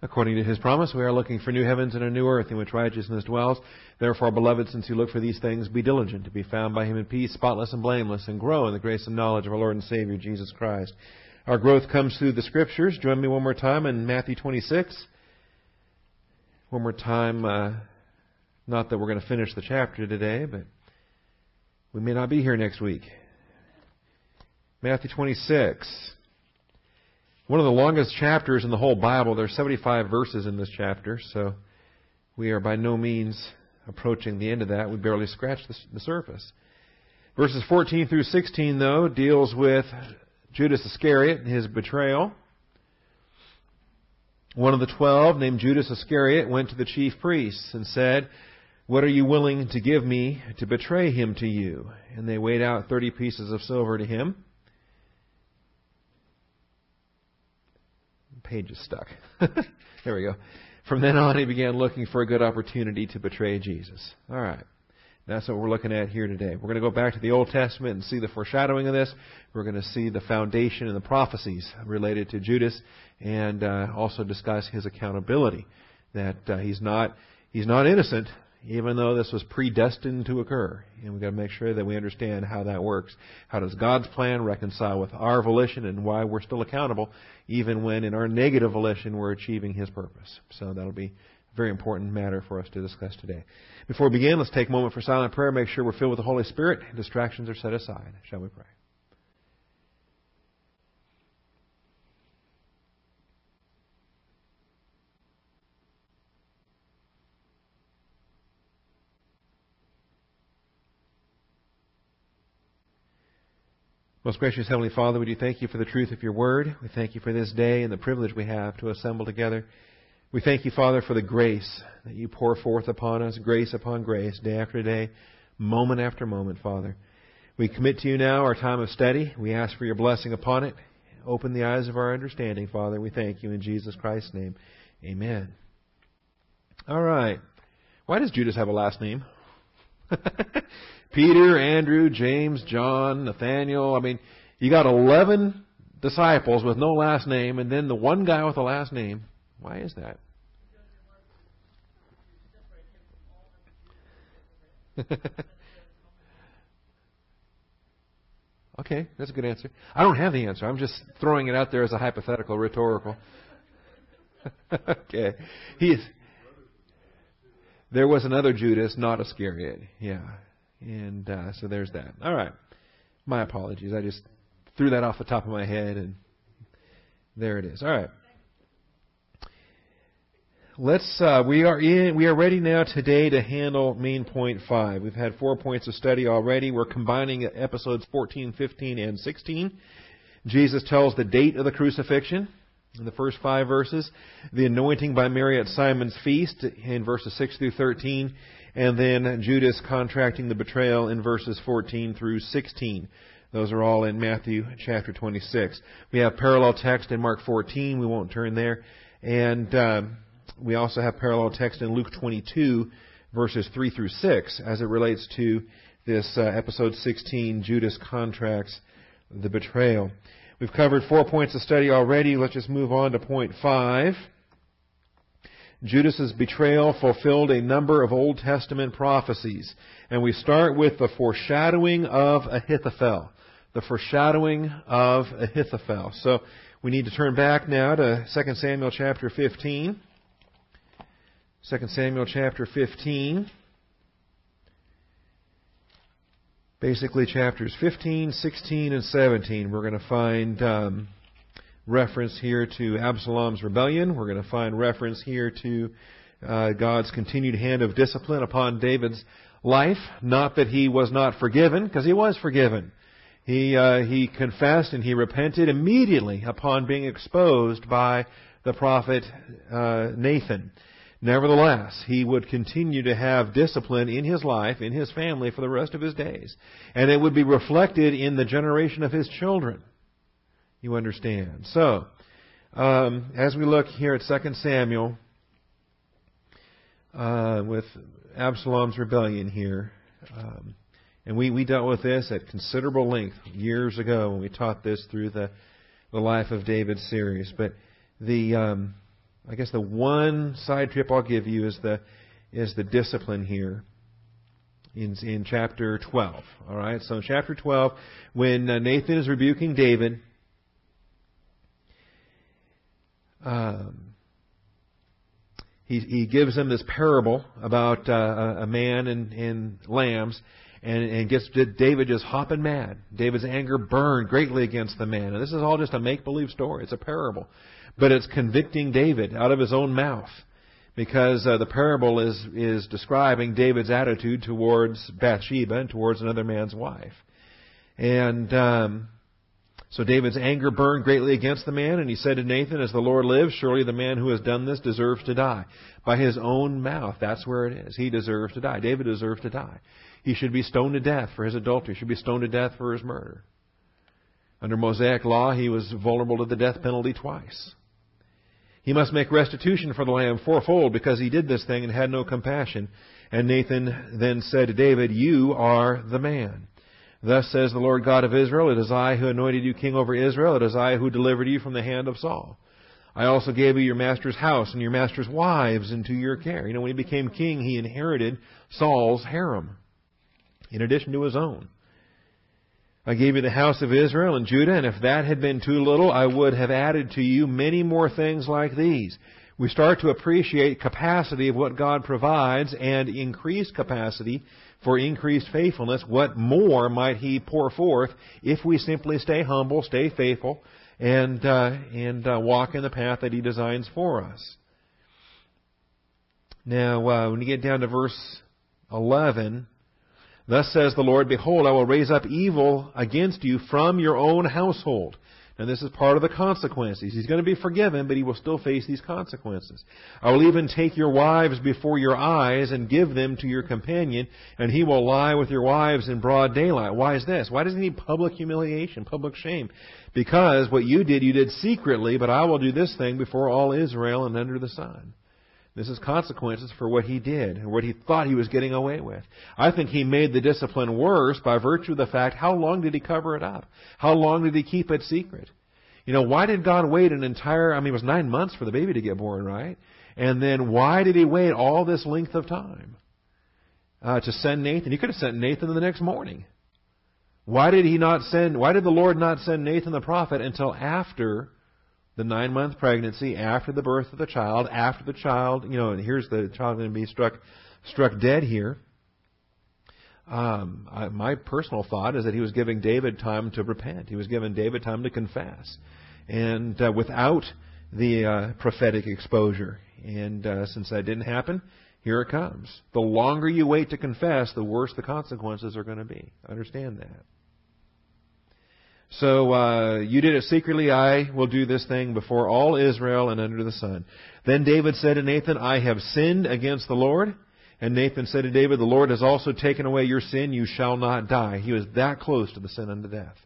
According to his promise, we are looking for new heavens and a new earth in which righteousness dwells. Therefore, beloved, since you look for these things, be diligent to be found by him in peace, spotless and blameless, and grow in the grace and knowledge of our Lord and Savior, Jesus Christ. Our growth comes through the Scriptures. Join me one more time in Matthew 26. One more time, uh, not that we're going to finish the chapter today, but we may not be here next week. Matthew 26. One of the longest chapters in the whole Bible. There are 75 verses in this chapter, so we are by no means approaching the end of that. We barely scratched the, the surface. Verses 14 through 16, though, deals with Judas Iscariot and his betrayal. One of the twelve, named Judas Iscariot, went to the chief priests and said, What are you willing to give me to betray him to you? And they weighed out thirty pieces of silver to him. Page is stuck. there we go. From then on, he began looking for a good opportunity to betray Jesus. All right. That's what we're looking at here today. We're going to go back to the Old Testament and see the foreshadowing of this. We're going to see the foundation and the prophecies related to Judas, and uh, also discuss his accountability. That uh, he's not he's not innocent, even though this was predestined to occur. And we've got to make sure that we understand how that works. How does God's plan reconcile with our volition and why we're still accountable, even when in our negative volition we're achieving His purpose. So that'll be a very important matter for us to discuss today. Before we begin, let's take a moment for silent prayer. Make sure we're filled with the Holy Spirit. Distractions are set aside. Shall we pray? Most gracious Heavenly Father, we do thank you for the truth of your word. We thank you for this day and the privilege we have to assemble together. We thank you, Father, for the grace that you pour forth upon us, grace upon grace, day after day, moment after moment, Father. We commit to you now our time of study. We ask for your blessing upon it. Open the eyes of our understanding, Father. We thank you in Jesus Christ's name. Amen. All right. Why does Judas have a last name? Peter, Andrew, James, John, Nathaniel. I mean, you got 11 disciples with no last name, and then the one guy with a last name. Why is that? okay, that's a good answer. I don't have the answer. I'm just throwing it out there as a hypothetical, rhetorical. okay. He's there was another Judas, not Iscariot. Yeah. And uh, so there's that. All right. My apologies. I just threw that off the top of my head, and there it is. All right. Let's. Uh, we are in. We are ready now today to handle main point five. We've had four points of study already. We're combining episodes 14, 15, and 16. Jesus tells the date of the crucifixion in the first five verses, the anointing by Mary at Simon's feast in verses 6 through 13, and then Judas contracting the betrayal in verses 14 through 16. Those are all in Matthew chapter 26. We have parallel text in Mark 14. We won't turn there. And um, we also have parallel text in Luke 22, verses 3 through 6, as it relates to this uh, episode 16, Judas contracts the betrayal. We've covered four points of study already. Let's just move on to point five. Judas's betrayal fulfilled a number of Old Testament prophecies. And we start with the foreshadowing of Ahithophel. The foreshadowing of Ahithophel. So we need to turn back now to 2 Samuel chapter 15. 2 Samuel chapter 15. Basically, chapters 15, 16, and 17. We're going to find um, reference here to Absalom's rebellion. We're going to find reference here to uh, God's continued hand of discipline upon David's life. Not that he was not forgiven, because he was forgiven. He uh, he confessed and he repented immediately upon being exposed by the prophet uh, Nathan. Nevertheless, he would continue to have discipline in his life, in his family, for the rest of his days. And it would be reflected in the generation of his children. You understand. So, um, as we look here at 2 Samuel, uh, with Absalom's rebellion here, um, and we, we dealt with this at considerable length years ago when we taught this through the, the Life of David series. But the, um, I guess the one side trip I'll give you is the is the discipline here in in chapter 12. All right, so in chapter 12, when uh, Nathan is rebuking David, um, he he gives them this parable about uh, a man and, and lambs, and, and gets David just hopping mad. David's anger burned greatly against the man, and this is all just a make believe story. It's a parable but it's convicting David out of his own mouth because uh, the parable is is describing David's attitude towards Bathsheba and towards another man's wife. And um, so David's anger burned greatly against the man, and he said to Nathan, "As the Lord lives, surely the man who has done this deserves to die." By his own mouth, that's where it is. He deserves to die. David deserves to die. He should be stoned to death for his adultery. He should be stoned to death for his murder. Under Mosaic law, he was vulnerable to the death penalty twice. He must make restitution for the lamb fourfold because he did this thing and had no compassion. And Nathan then said to David, You are the man. Thus says the Lord God of Israel, It is I who anointed you king over Israel. It is I who delivered you from the hand of Saul. I also gave you your master's house and your master's wives into your care. You know, when he became king, he inherited Saul's harem in addition to his own. I gave you the house of Israel and Judah, and if that had been too little, I would have added to you many more things like these. We start to appreciate capacity of what God provides and increased capacity for increased faithfulness. What more might He pour forth if we simply stay humble, stay faithful, and uh, and uh, walk in the path that He designs for us? Now, uh, when you get down to verse 11, Thus says the Lord, Behold, I will raise up evil against you from your own household. Now this is part of the consequences. He's going to be forgiven, but he will still face these consequences. I will even take your wives before your eyes and give them to your companion, and he will lie with your wives in broad daylight. Why is this? Why does he need public humiliation, public shame? Because what you did, you did secretly, but I will do this thing before all Israel and under the sun. This is consequences for what he did and what he thought he was getting away with. I think he made the discipline worse by virtue of the fact how long did he cover it up? How long did he keep it secret? You know, why did God wait an entire, I mean, it was nine months for the baby to get born, right? And then why did he wait all this length of time uh, to send Nathan? He could have sent Nathan the next morning. Why did he not send, why did the Lord not send Nathan the prophet until after the nine month pregnancy after the birth of the child, after the child, you know, and here's the child going to be struck struck dead here. Um, I, my personal thought is that he was giving David time to repent. He was giving David time to confess, and uh, without the uh, prophetic exposure. And uh, since that didn't happen, here it comes. The longer you wait to confess, the worse the consequences are going to be. Understand that. So uh, you did it secretly. I will do this thing before all Israel and under the sun. Then David said to Nathan, I have sinned against the Lord. And Nathan said to David, The Lord has also taken away your sin. You shall not die. He was that close to the sin unto death.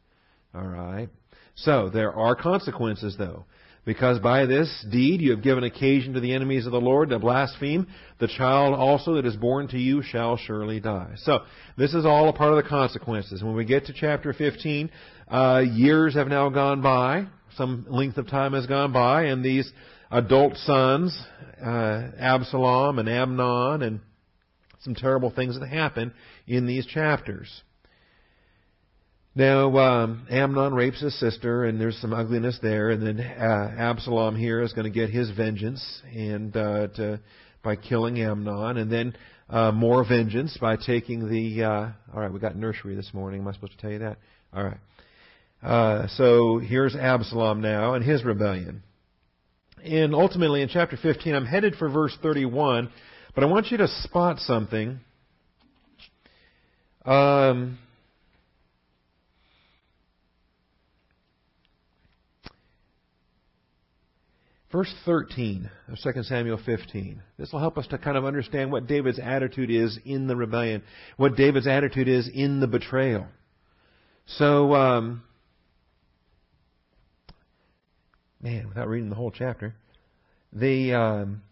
All right. So there are consequences, though. Because by this deed you have given occasion to the enemies of the Lord to blaspheme. The child also that is born to you shall surely die. So, this is all a part of the consequences. When we get to chapter 15, uh, years have now gone by. Some length of time has gone by, and these adult sons, uh, Absalom and Amnon, and some terrible things that happen in these chapters. Now, um, Amnon rapes his sister, and there's some ugliness there. And then uh, Absalom here is going to get his vengeance, and uh, to, by killing Amnon, and then uh, more vengeance by taking the. Uh, all right, we got nursery this morning. Am I supposed to tell you that? All right. Uh, so here's Absalom now and his rebellion. And ultimately, in chapter 15, I'm headed for verse 31, but I want you to spot something. Um, Verse 13 of 2 Samuel 15. This will help us to kind of understand what David's attitude is in the rebellion, what David's attitude is in the betrayal. So, um, man, without reading the whole chapter, the um,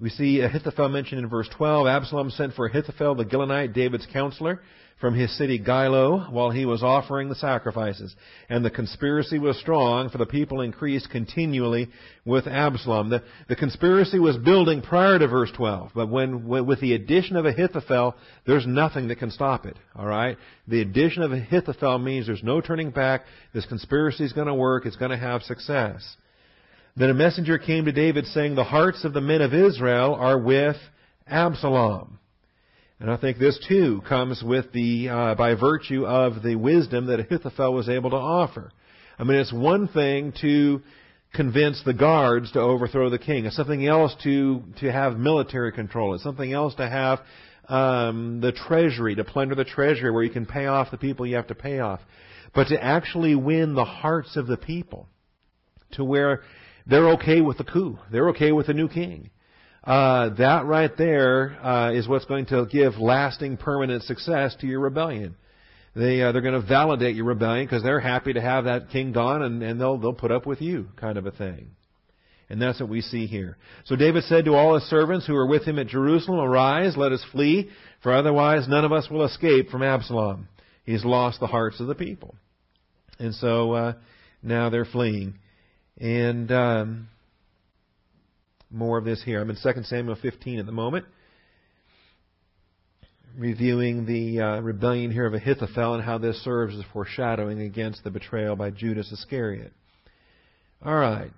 We see Ahithophel mentioned in verse 12. Absalom sent for Ahithophel the Gilonite, David's counselor, from his city Gilo while he was offering the sacrifices. And the conspiracy was strong, for the people increased continually with Absalom. The, the conspiracy was building prior to verse 12, but when, with the addition of Ahithophel, there's nothing that can stop it. Alright? The addition of Ahithophel means there's no turning back. This conspiracy is going to work. It's going to have success. Then a messenger came to David saying, The hearts of the men of Israel are with Absalom. And I think this too comes with the, uh, by virtue of the wisdom that Ahithophel was able to offer. I mean, it's one thing to convince the guards to overthrow the king. It's something else to, to have military control. It's something else to have um, the treasury, to plunder the treasury where you can pay off the people you have to pay off. But to actually win the hearts of the people to where they're okay with the coup. They're okay with the new king. Uh, that right there uh, is what's going to give lasting, permanent success to your rebellion. They uh, they're going to validate your rebellion because they're happy to have that king gone, and, and they'll they'll put up with you, kind of a thing. And that's what we see here. So David said to all his servants who were with him at Jerusalem, Arise, let us flee, for otherwise none of us will escape from Absalom. He's lost the hearts of the people. And so uh, now they're fleeing. And um, more of this here. I'm in 2 Samuel 15 at the moment, reviewing the uh, rebellion here of Ahithophel and how this serves as foreshadowing against the betrayal by Judas Iscariot. All right.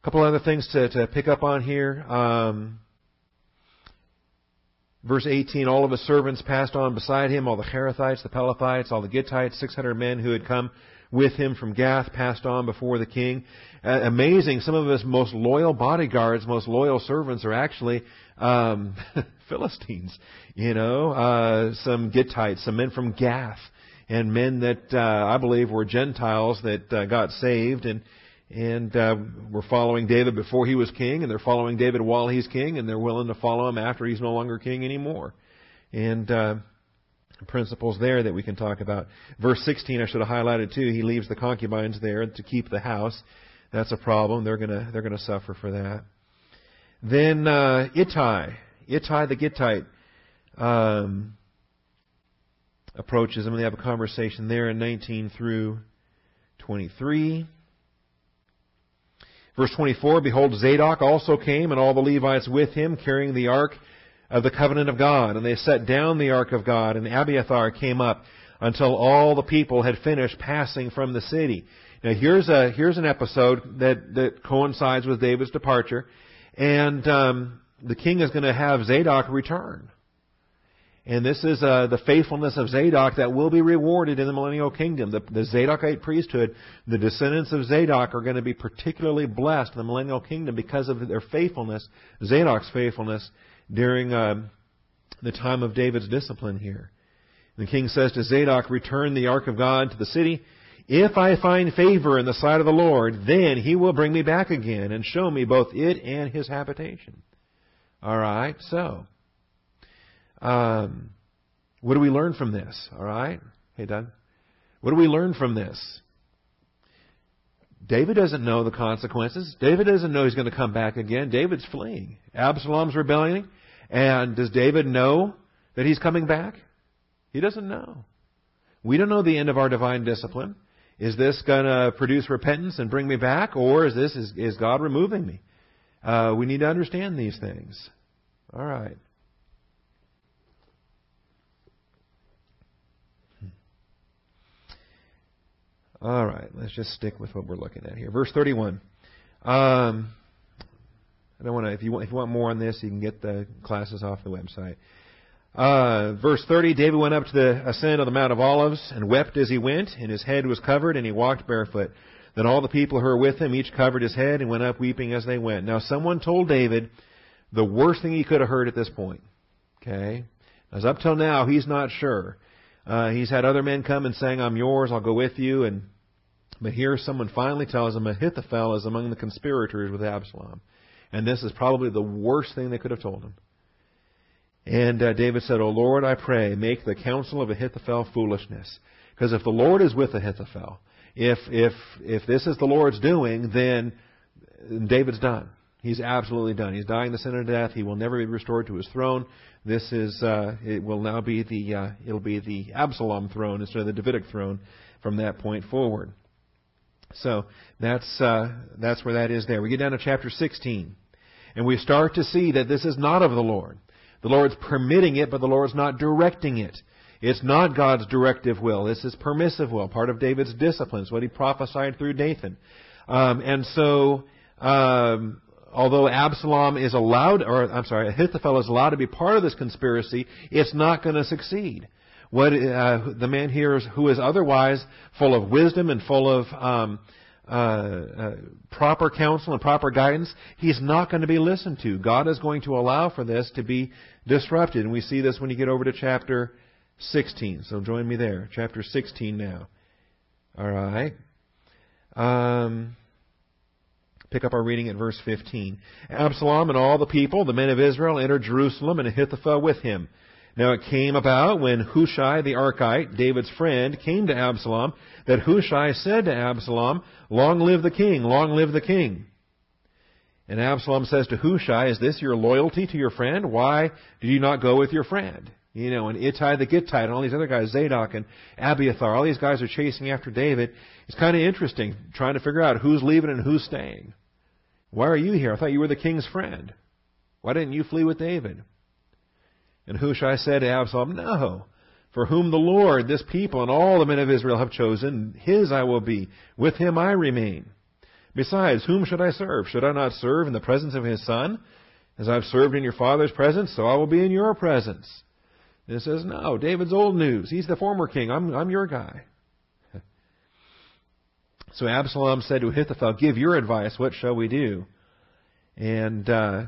A couple other things to, to pick up on here. Um, Verse 18, all of his servants passed on beside him, all the Cherethites, the Pelethites, all the Gittites, 600 men who had come with him from Gath passed on before the king. Uh, amazing, some of his most loyal bodyguards, most loyal servants are actually um, Philistines. You know, uh, some Gittites, some men from Gath, and men that uh, I believe were Gentiles that uh, got saved and and uh, we're following David before he was king, and they're following David while he's king, and they're willing to follow him after he's no longer king anymore. And uh, principles there that we can talk about. Verse 16, I should have highlighted too. He leaves the concubines there to keep the house. That's a problem. They're gonna they're gonna suffer for that. Then uh, Ittai, Ittai the Gittite, um, approaches him. They have a conversation there in 19 through 23. Verse 24, Behold, Zadok also came, and all the Levites with him, carrying the ark of the covenant of God. And they set down the ark of God, and Abiathar came up until all the people had finished passing from the city. Now here's a here's an episode that that coincides with David's departure, and um, the king is going to have Zadok return. And this is uh, the faithfulness of Zadok that will be rewarded in the millennial kingdom. The, the Zadokite priesthood, the descendants of Zadok are going to be particularly blessed in the millennial kingdom because of their faithfulness, Zadok's faithfulness during uh, the time of David's discipline here. The king says to Zadok, Return the ark of God to the city. If I find favor in the sight of the Lord, then he will bring me back again and show me both it and his habitation. All right, so um, what do we learn from this? All right? Hey, Doug. What do we learn from this? David doesn't know the consequences. David doesn't know he's going to come back again. David's fleeing. Absalom's rebelling. And does David know that he's coming back? He doesn't know. We don't know the end of our divine discipline. Is this going to produce repentance and bring me back, or is this is, is God removing me? Uh, we need to understand these things. All right. All right, let's just stick with what we're looking at here. Verse 31. Um, I don't want to. If you want, if you want more on this, you can get the classes off the website. Uh, verse 30. David went up to the ascent of the Mount of Olives and wept as he went, and his head was covered, and he walked barefoot. Then all the people who were with him each covered his head and went up weeping as they went. Now someone told David the worst thing he could have heard at this point. Okay, as up till now he's not sure. Uh, he's had other men come and saying, "I'm yours. I'll go with you." And but here, someone finally tells him Ahithophel is among the conspirators with Absalom, and this is probably the worst thing they could have told him. And uh, David said, "O Lord, I pray, make the counsel of Ahithophel foolishness, because if the Lord is with Ahithophel, if if if this is the Lord's doing, then David's done. He's absolutely done. He's dying the sin of death. He will never be restored to his throne. This is uh, it will now be the uh, it'll be the Absalom throne instead of the Davidic throne from that point forward. So that's uh, that's where that is there. We get down to chapter 16, and we start to see that this is not of the Lord. The Lord's permitting it, but the Lord's not directing it. It's not God's directive will. It's His permissive will, part of David's disciplines, what he prophesied through Nathan. Um, and so um, although Absalom is allowed, or I'm sorry, Ahithophel is allowed to be part of this conspiracy, it's not going to succeed. What uh, the man here is, who is otherwise full of wisdom and full of um, uh, uh, proper counsel and proper guidance, he's not going to be listened to. God is going to allow for this to be disrupted, and we see this when you get over to chapter 16. So join me there, chapter 16 now. All right. Um, Pick up our reading at verse 15. Absalom and all the people, the men of Israel, entered Jerusalem, and Ahithophel with him. Now it came about when Hushai the Archite, David's friend, came to Absalom, that Hushai said to Absalom, Long live the king, long live the king. And Absalom says to Hushai, Is this your loyalty to your friend? Why do you not go with your friend? You know, and Ittai the Gittite and all these other guys, Zadok and Abiathar, all these guys are chasing after David. It's kind of interesting trying to figure out who's leaving and who's staying. Why are you here? I thought you were the king's friend. Why didn't you flee with David? And Hushai said to Absalom, No, for whom the Lord, this people, and all the men of Israel have chosen, his I will be. With him I remain. Besides, whom should I serve? Should I not serve in the presence of his son? As I've served in your father's presence, so I will be in your presence. And it says, No, David's old news. He's the former king. I'm, I'm your guy. So Absalom said to Ahithophel, Give your advice. What shall we do? And uh,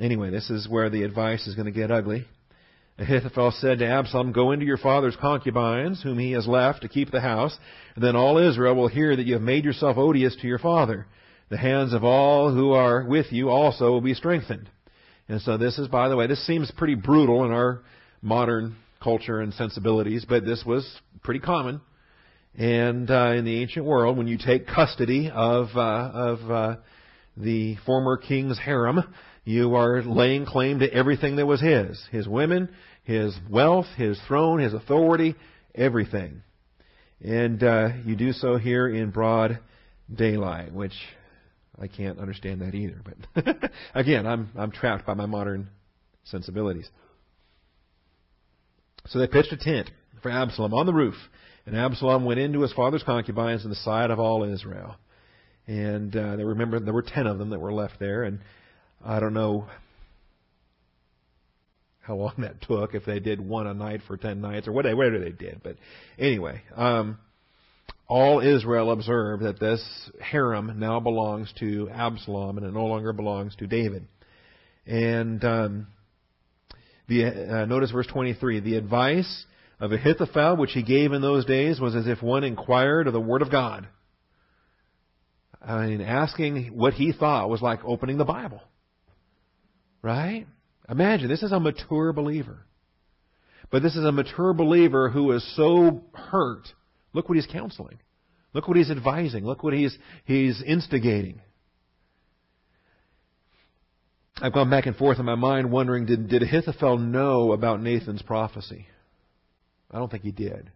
anyway, this is where the advice is going to get ugly. Ahithophel said to Absalom, Go into your father's concubines, whom he has left to keep the house, and then all Israel will hear that you have made yourself odious to your father. The hands of all who are with you also will be strengthened. And so this is, by the way, this seems pretty brutal in our modern culture and sensibilities, but this was pretty common and uh, in the ancient world, when you take custody of uh, of uh, the former king's harem, you are laying claim to everything that was his: his women, his wealth, his throne, his authority, everything. And uh, you do so here in broad daylight, which I can't understand that either. But again, I'm I'm trapped by my modern sensibilities. So they pitched a tent for Absalom on the roof and Absalom went into his father's concubines in the sight of all Israel. And uh, they remember there were ten of them that were left there, and I don't know how long that took, if they did one a night for ten nights or whatever, whatever they did. But anyway, um, all Israel observed that this harem now belongs to Absalom and it no longer belongs to David. And um, the uh, notice verse 23: the advice of Ahithophel, which he gave in those days, was as if one inquired of the Word of God. I mean, asking what he thought was like opening the Bible. Right? Imagine, this is a mature believer. But this is a mature believer who is so hurt. Look what he's counseling. Look what he's advising. Look what he's, he's instigating. I've gone back and forth in my mind wondering did, did Ahithophel know about Nathan's prophecy? I don't think he did.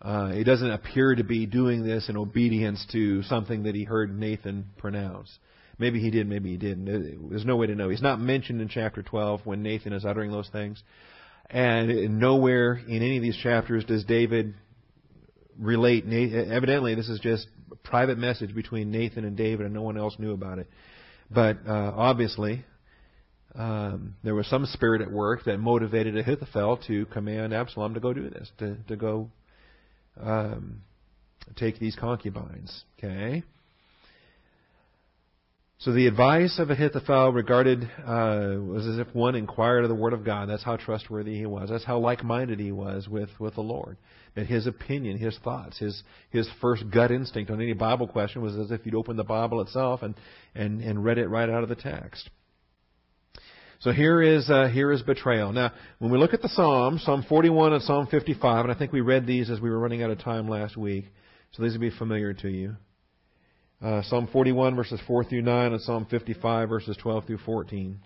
Uh, he doesn't appear to be doing this in obedience to something that he heard Nathan pronounce. Maybe he did, maybe he didn't. There's no way to know. He's not mentioned in chapter 12 when Nathan is uttering those things. And nowhere in any of these chapters does David relate. Evidently, this is just a private message between Nathan and David, and no one else knew about it. But uh, obviously, um, there was some spirit at work that motivated Ahithophel to command Absalom to go do this, to, to go um, take these concubines. Okay? So the advice of Ahithophel regarded uh, was as if one inquired of the Word of God. That's how trustworthy he was. That's how like-minded he was with, with the Lord. That his opinion, his thoughts, his his first gut instinct on any Bible question was as if you'd opened the Bible itself and, and, and read it right out of the text. So here is uh, here is betrayal. Now, when we look at the Psalms, Psalm 41 and Psalm 55, and I think we read these as we were running out of time last week. So these will be familiar to you. Uh, Psalm 41 verses 4 through 9 and Psalm 55 verses 12 through 14.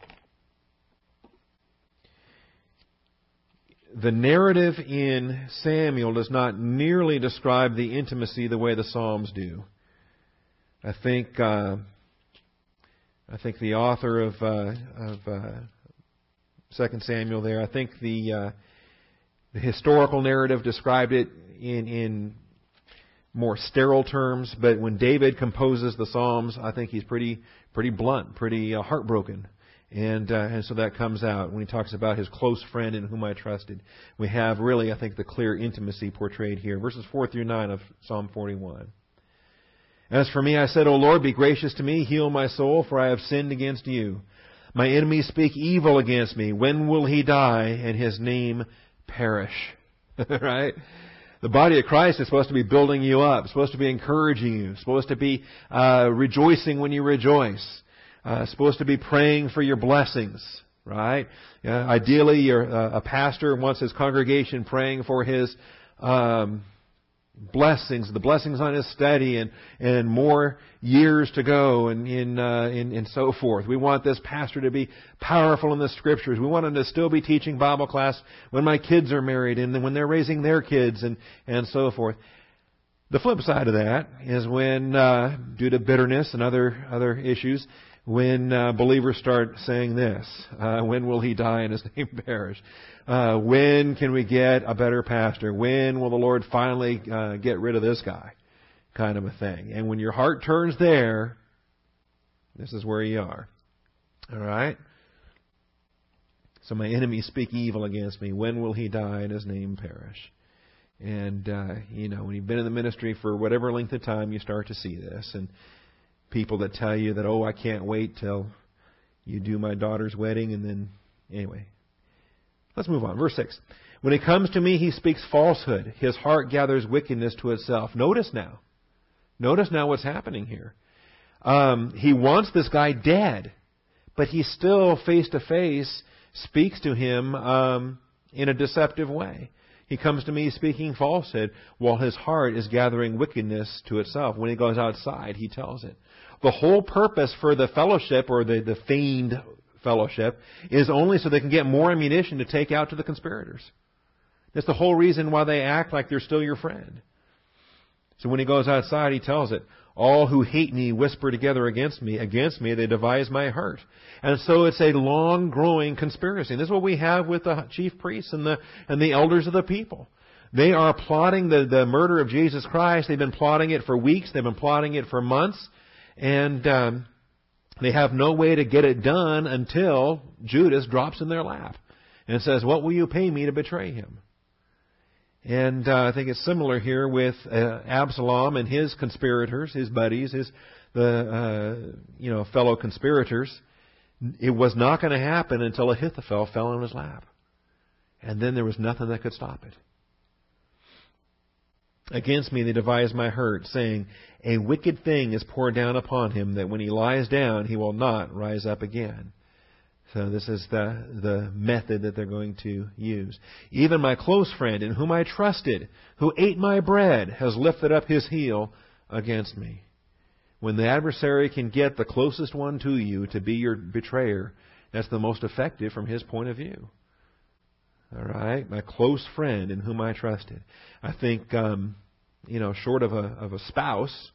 The narrative in Samuel does not nearly describe the intimacy the way the Psalms do. I think uh, I think the author of uh, of uh, Second Samuel there. I think the uh, the historical narrative described it in in more sterile terms, but when David composes the Psalms, I think he's pretty pretty blunt, pretty uh, heartbroken. And, uh, and so that comes out when he talks about his close friend in whom I trusted. We have really, I think, the clear intimacy portrayed here. Verses 4 through 9 of Psalm 41. As for me, I said, O Lord, be gracious to me, heal my soul, for I have sinned against you. My enemies speak evil against me. When will he die and his name perish? right? The body of Christ is supposed to be building you up, supposed to be encouraging you, supposed to be uh, rejoicing when you rejoice, uh, supposed to be praying for your blessings, right? Uh, ideally, you're a pastor wants his congregation praying for his um, blessings, the blessings on his study, and and more years to go, and in uh, and, and so forth. We want this pastor to be powerful in the scriptures. We want him to still be teaching Bible class when my kids are married, and when they're raising their kids, and and so forth. The flip side of that is when, uh, due to bitterness and other other issues, when uh, believers start saying this, uh, when will he die and his name perish? Uh, when can we get a better pastor? When will the Lord finally uh, get rid of this guy? Kind of a thing. And when your heart turns there, this is where you are. All right? So my enemies speak evil against me. When will he die and his name perish? And, uh, you know, when you've been in the ministry for whatever length of time, you start to see this. And people that tell you that, oh, I can't wait till you do my daughter's wedding. And then, anyway, Let's move on. Verse 6. When it comes to me, he speaks falsehood. His heart gathers wickedness to itself. Notice now. Notice now what's happening here. Um, he wants this guy dead, but he still face to face speaks to him um, in a deceptive way. He comes to me speaking falsehood while his heart is gathering wickedness to itself. When he goes outside, he tells it. The whole purpose for the fellowship or the, the feigned fellowship is only so they can get more ammunition to take out to the conspirators. That's the whole reason why they act like they're still your friend. So when he goes outside, he tells it, all who hate me whisper together against me. Against me, they devise my hurt. And so it's a long growing conspiracy. And this is what we have with the chief priests and the, and the elders of the people. They are plotting the, the murder of Jesus Christ. They've been plotting it for weeks. They've been plotting it for months. And, um, they have no way to get it done until Judas drops in their lap and says, What will you pay me to betray him? And uh, I think it's similar here with uh, Absalom and his conspirators, his buddies, his the uh, you know fellow conspirators. It was not going to happen until Ahithophel fell in his lap, and then there was nothing that could stop it. Against me they devise my hurt, saying, A wicked thing is poured down upon him, that when he lies down he will not rise up again. So this is the, the method that they're going to use. Even my close friend, in whom I trusted, who ate my bread, has lifted up his heel against me. When the adversary can get the closest one to you to be your betrayer, that's the most effective from his point of view. All right, my close friend in whom I trusted. I think, um, you know, short of a of a spouse,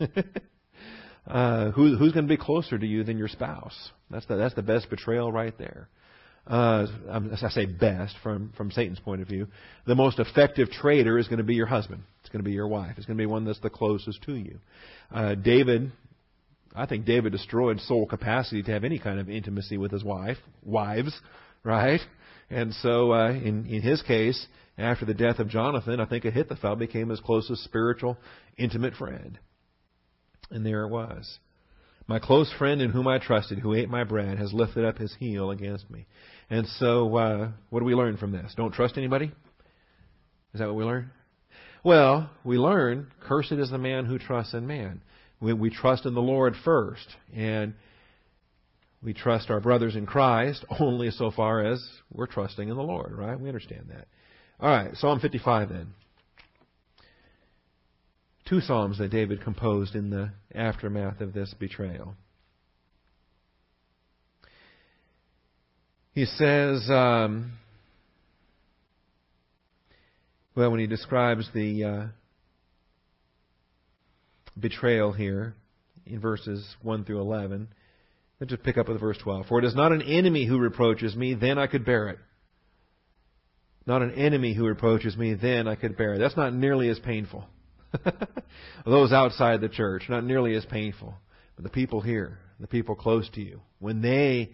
uh, who, who's going to be closer to you than your spouse? That's the that's the best betrayal right there. Uh, I say best from from Satan's point of view, the most effective traitor is going to be your husband. It's going to be your wife. It's going to be one that's the closest to you. Uh, David, I think David destroyed soul capacity to have any kind of intimacy with his wife, wives, right? And so, uh, in, in his case, after the death of Jonathan, I think Ahithophel became his closest spiritual, intimate friend. And there it was. My close friend in whom I trusted, who ate my bread, has lifted up his heel against me. And so, uh, what do we learn from this? Don't trust anybody? Is that what we learn? Well, we learn, cursed is the man who trusts in man. We, we trust in the Lord first. And we trust our brothers in Christ only so far as we're trusting in the Lord, right? We understand that. All right, Psalm 55 then. Two psalms that David composed in the aftermath of this betrayal. He says, um, well, when he describes the uh, betrayal here in verses 1 through 11, let's just pick up with verse 12. For it is not an enemy who reproaches me, then I could bear it. Not an enemy who reproaches me, then I could bear it. That's not nearly as painful. Those outside the church, not nearly as painful. But the people here, the people close to you, when they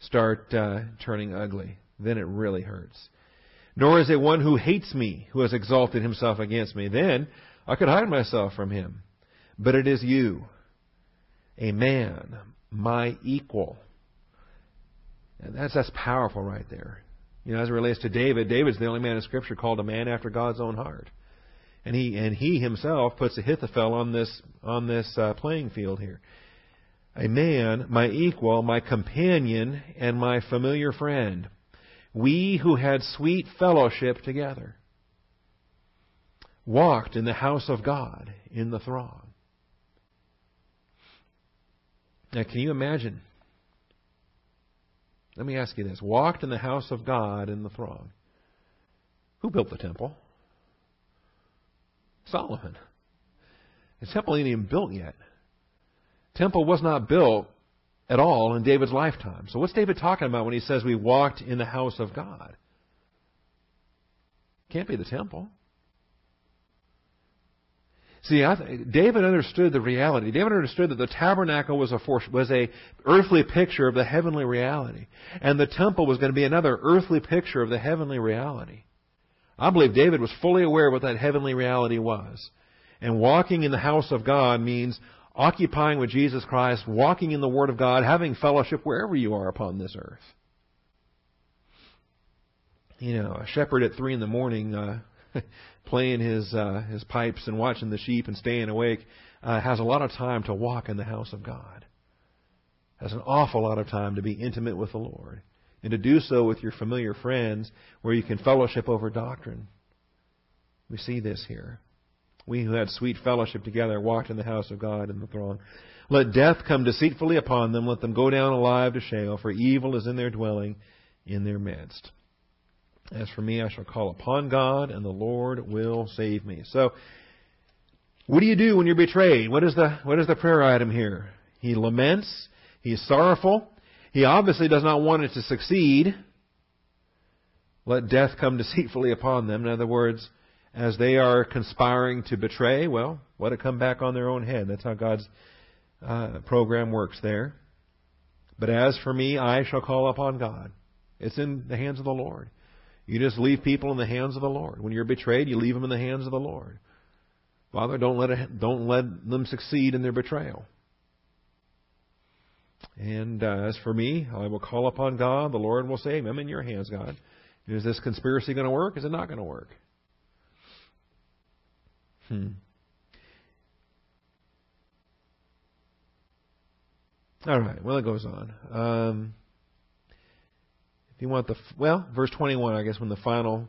start uh, turning ugly, then it really hurts. Nor is it one who hates me who has exalted himself against me. Then I could hide myself from him. But it is you, a man, my equal. And that's that's powerful right there. You know, as it relates to David, David's the only man in Scripture called a man after God's own heart and he and he himself puts Ahithophel on this on this uh, playing field here. A man, my equal, my companion, and my familiar friend. We who had sweet fellowship together walked in the house of God in the throng. Now, can you imagine? Let me ask you this. Walked in the house of God in the throng. Who built the temple? Solomon. The temple ain't even built yet. Temple was not built at all in David's lifetime. So what's David talking about when he says we walked in the house of God? Can't be the temple. See, th- David understood the reality. David understood that the tabernacle was a was a earthly picture of the heavenly reality, and the temple was going to be another earthly picture of the heavenly reality. I believe David was fully aware of what that heavenly reality was. And walking in the house of God means occupying with Jesus Christ, walking in the Word of God, having fellowship wherever you are upon this earth. You know, a shepherd at three in the morning, uh, playing his uh, his pipes and watching the sheep and staying awake, uh, has a lot of time to walk in the house of God. Has an awful lot of time to be intimate with the Lord and to do so with your familiar friends where you can fellowship over doctrine. We see this here. We who had sweet fellowship together walked in the house of God in the throng. Let death come deceitfully upon them. Let them go down alive to Sheol, for evil is in their dwelling in their midst. As for me, I shall call upon God, and the Lord will save me. So, what do you do when you're betrayed? What is the, what is the prayer item here? He laments. He is sorrowful. He obviously does not want it to succeed. Let death come deceitfully upon them. In other words, as they are conspiring to betray, well, let it come back on their own head. That's how God's uh, program works there. But as for me, I shall call upon God. It's in the hands of the Lord. You just leave people in the hands of the Lord. When you're betrayed, you leave them in the hands of the Lord. Father, don't let it, don't let them succeed in their betrayal. And uh, as for me, I will call upon God. The Lord will save. I'm in your hands, God. Is this conspiracy going to work? Is it not going to work? Hmm. All right. Well, it goes on. Um, if you want the well, verse 21, I guess, when the final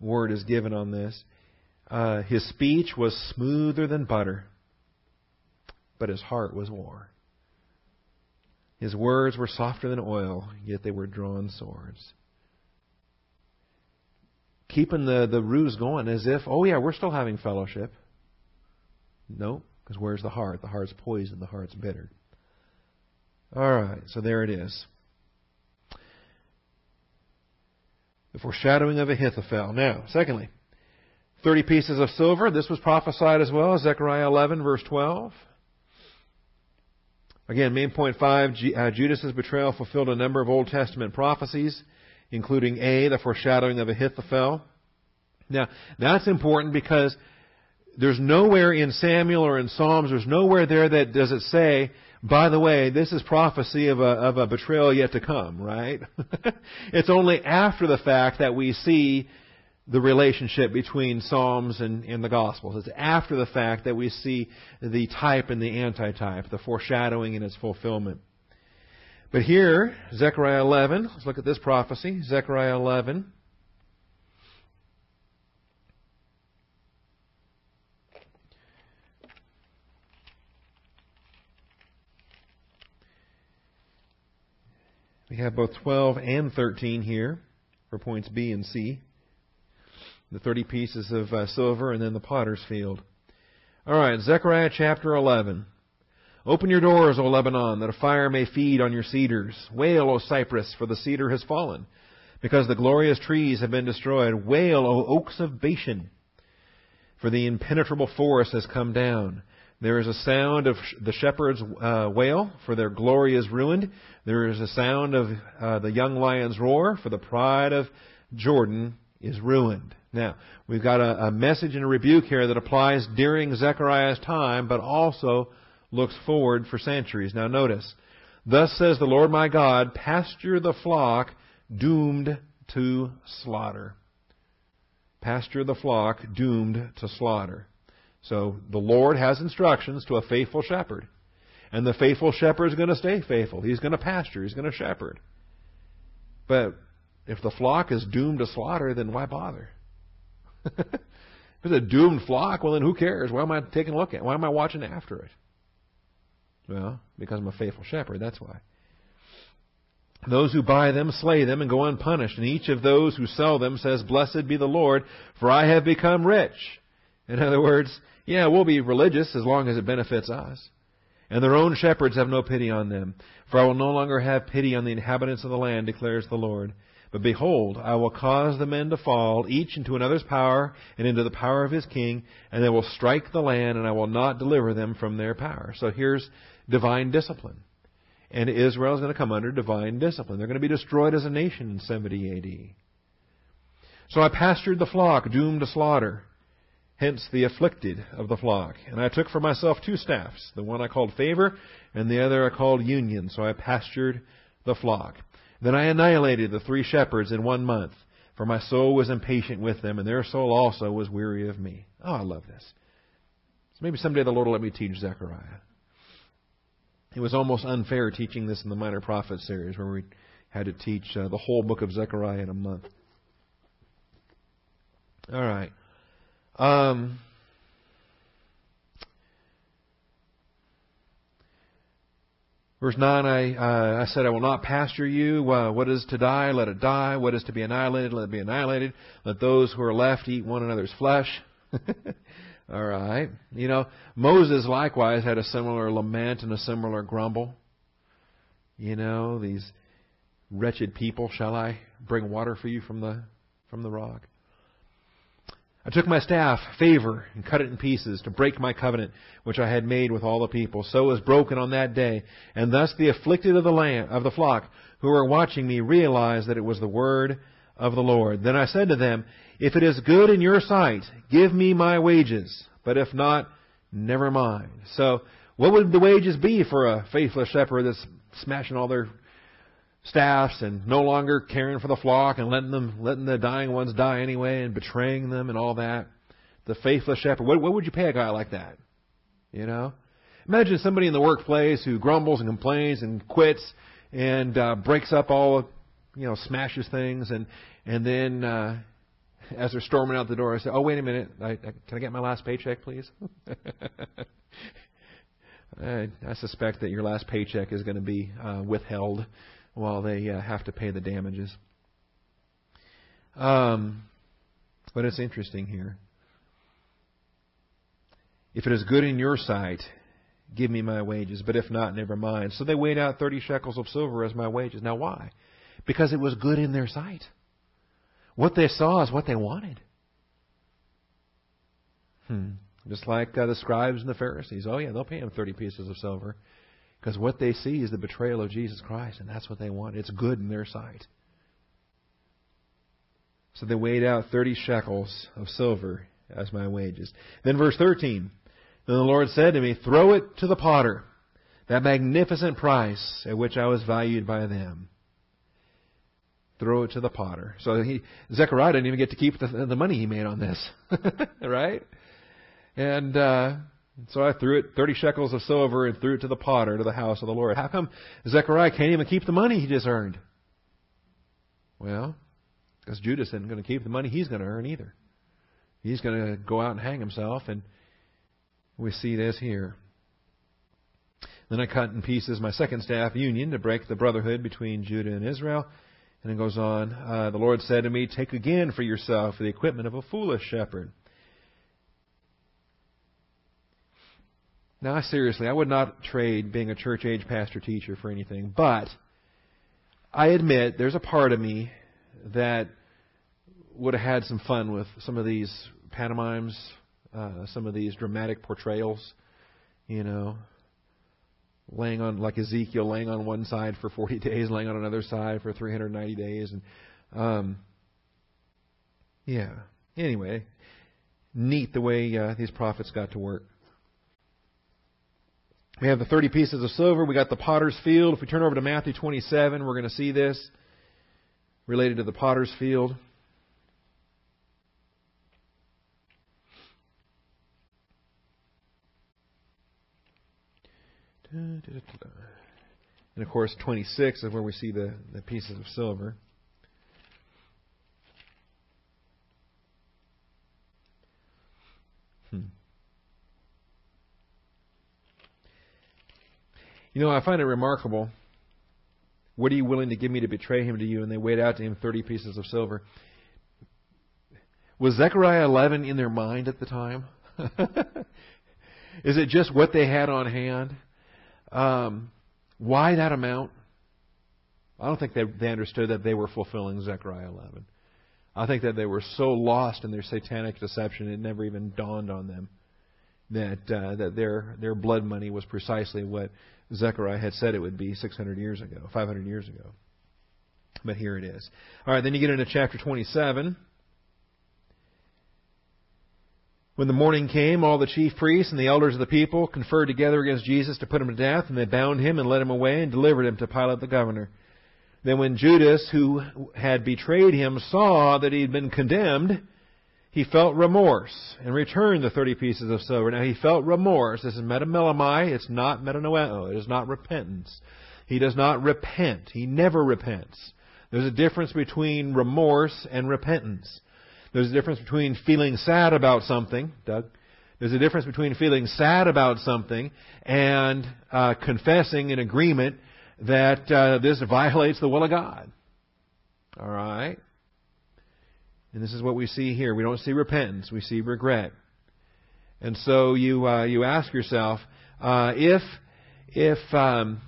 word is given on this, uh, his speech was smoother than butter, but his heart was war. His words were softer than oil, yet they were drawn swords. Keeping the, the ruse going as if, oh yeah, we're still having fellowship. No, because where's the heart? The heart's poisoned, the heart's bitter. All right, so there it is. The foreshadowing of Ahithophel. Now, secondly, 30 pieces of silver. This was prophesied as well, Zechariah 11, verse 12. Again, main point five, uh, Judas's betrayal fulfilled a number of Old Testament prophecies, including A, the foreshadowing of Ahithophel. Now, that's important because there's nowhere in Samuel or in Psalms, there's nowhere there that does it say, by the way, this is prophecy of a, of a betrayal yet to come, right? it's only after the fact that we see the relationship between Psalms and, and, the Gospels. It's after the fact that we see the type and the antitype, the foreshadowing and its fulfillment. But here, Zechariah 11, let's look at this prophecy. Zechariah 11. We have both 12 and 13 here for points B and C. The 30 pieces of uh, silver and then the potter's field. All right, Zechariah chapter 11. Open your doors, O Lebanon, that a fire may feed on your cedars. Wail, O cypress, for the cedar has fallen, because the glorious trees have been destroyed. Wail, O oaks of Bashan, for the impenetrable forest has come down. There is a sound of the shepherd's uh, wail, for their glory is ruined. There is a sound of uh, the young lion's roar, for the pride of Jordan is ruined. Now, we've got a, a message and a rebuke here that applies during Zechariah's time, but also looks forward for centuries. Now notice, thus says the Lord my God, pasture the flock doomed to slaughter. Pasture the flock doomed to slaughter. So the Lord has instructions to a faithful shepherd. And the faithful shepherd is going to stay faithful. He's going to pasture. He's going to shepherd. But if the flock is doomed to slaughter, then why bother? If it's a doomed flock, well then who cares? Why am I taking a look at it? Why am I watching after it? Well, because I'm a faithful shepherd, that's why. Those who buy them slay them and go unpunished, and each of those who sell them says, Blessed be the Lord, for I have become rich. In other words, yeah, we'll be religious as long as it benefits us. And their own shepherds have no pity on them. For I will no longer have pity on the inhabitants of the land, declares the Lord. But behold, I will cause the men to fall, each into another's power, and into the power of his king, and they will strike the land, and I will not deliver them from their power. So here's divine discipline. And Israel is going to come under divine discipline. They're going to be destroyed as a nation in 70 AD. So I pastured the flock, doomed to slaughter, hence the afflicted of the flock. And I took for myself two staffs, the one I called favor, and the other I called union. So I pastured the flock. Then I annihilated the three shepherds in one month, for my soul was impatient with them, and their soul also was weary of me. Oh, I love this. So maybe someday the Lord will let me teach Zechariah. It was almost unfair teaching this in the Minor Prophet series, where we had to teach uh, the whole book of Zechariah in a month. All right. Um, Verse 9, I, uh, I said, I will not pasture you. Uh, what is to die, let it die. What is to be annihilated, let it be annihilated. Let those who are left eat one another's flesh. All right. You know, Moses likewise had a similar lament and a similar grumble. You know, these wretched people, shall I bring water for you from the from the rock? I took my staff, favor, and cut it in pieces to break my covenant which I had made with all the people. So it was broken on that day, and thus the afflicted of the land of the flock who were watching me realized that it was the word of the Lord. Then I said to them, If it is good in your sight, give me my wages, but if not, never mind. So, what would the wages be for a faithless shepherd that's smashing all their staffs and no longer caring for the flock and letting them letting the dying ones die anyway and betraying them and all that. The faithless shepherd. What, what would you pay a guy like that? You know? Imagine somebody in the workplace who grumbles and complains and quits and uh, breaks up all you know, smashes things and and then uh as they're storming out the door, I say, "Oh, wait a minute! I, I, can I get my last paycheck, please?" I, I suspect that your last paycheck is going to be uh, withheld while they uh, have to pay the damages. Um, but it's interesting here. If it is good in your sight, give me my wages, but if not, never mind. So they weighed out 30 shekels of silver as my wages. Now why? Because it was good in their sight. What they saw is what they wanted. Hmm. Just like uh, the scribes and the Pharisees. Oh, yeah, they'll pay him 30 pieces of silver. Because what they see is the betrayal of Jesus Christ, and that's what they want. It's good in their sight. So they weighed out 30 shekels of silver as my wages. Then verse 13. Then the Lord said to me, Throw it to the potter, that magnificent price at which I was valued by them. Throw it to the potter. So he, Zechariah didn't even get to keep the, the money he made on this. right? And, uh, so I threw it 30 shekels of silver and threw it to the potter to the house of the Lord. How come Zechariah can't even keep the money he just earned? Well, because Judas isn't going to keep the money he's going to earn either. He's going to go out and hang himself, and we see this here. Then I cut in pieces my second staff, union, to break the brotherhood between Judah and Israel. And it goes on, uh, the Lord said to me, Take again for yourself the equipment of a foolish shepherd. Now, seriously, I would not trade being a church age pastor teacher for anything, but I admit there's a part of me that would have had some fun with some of these pantomimes, uh, some of these dramatic portrayals, you know, laying on like Ezekiel laying on one side for 40 days, laying on another side for 390 days, and um, yeah. Anyway, neat the way uh, these prophets got to work. We have the 30 pieces of silver. We got the potter's field. If we turn over to Matthew 27, we're going to see this related to the potter's field. And of course, 26 is where we see the, the pieces of silver. Hmm. You know, I find it remarkable. What are you willing to give me to betray him to you? And they weighed out to him 30 pieces of silver. Was Zechariah 11 in their mind at the time? Is it just what they had on hand? Um, why that amount? I don't think they, they understood that they were fulfilling Zechariah 11. I think that they were so lost in their satanic deception it never even dawned on them that uh, that their their blood money was precisely what Zechariah had said it would be 600 years ago, 500 years ago. But here it is. All right, then you get into chapter 27. When the morning came, all the chief priests and the elders of the people conferred together against Jesus to put him to death, and they bound him and led him away and delivered him to Pilate the governor. Then when Judas, who had betrayed him, saw that he had been condemned, he felt remorse and returned the thirty pieces of silver. Now he felt remorse. This is metamelomai. It's not metanoeo. It is not repentance. He does not repent. He never repents. There's a difference between remorse and repentance. There's a difference between feeling sad about something, Doug. There's a difference between feeling sad about something and uh, confessing in agreement that uh, this violates the will of God. All right? And this is what we see here. We don't see repentance, we see regret. And so you uh, you ask yourself uh, if if um,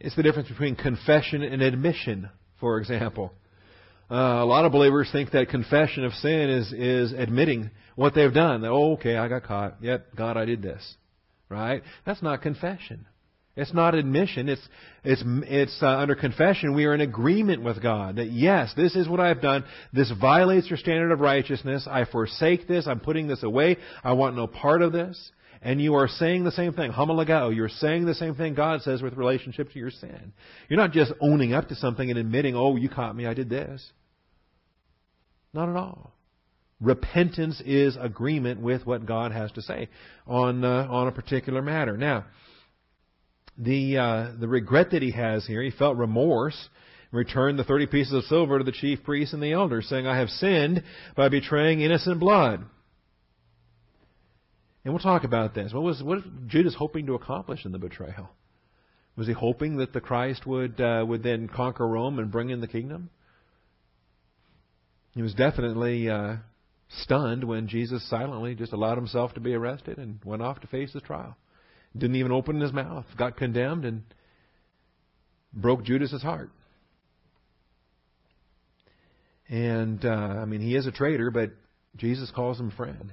it's the difference between confession and admission, for example. Uh, a lot of believers think that confession of sin is is admitting what they've done. That oh, okay, I got caught. Yep, God, I did this. Right? That's not confession. It's not admission. It's it's it's uh, under confession. We are in agreement with God that yes, this is what I've done. This violates your standard of righteousness. I forsake this. I'm putting this away. I want no part of this. And you are saying the same thing, homologeo. You're saying the same thing God says with relationship to your sin. You're not just owning up to something and admitting, "Oh, you caught me. I did this." Not at all. Repentance is agreement with what God has to say on uh, on a particular matter. Now, the uh, the regret that he has here, he felt remorse, returned the thirty pieces of silver to the chief priests and the elders, saying, "I have sinned by betraying innocent blood." And we'll talk about this. What was what Judas hoping to accomplish in the betrayal? Was he hoping that the Christ would uh, would then conquer Rome and bring in the kingdom? He was definitely uh, stunned when Jesus silently just allowed himself to be arrested and went off to face his trial. Didn't even open his mouth, got condemned, and broke Judas's heart. And uh, I mean, he is a traitor, but Jesus calls him friend,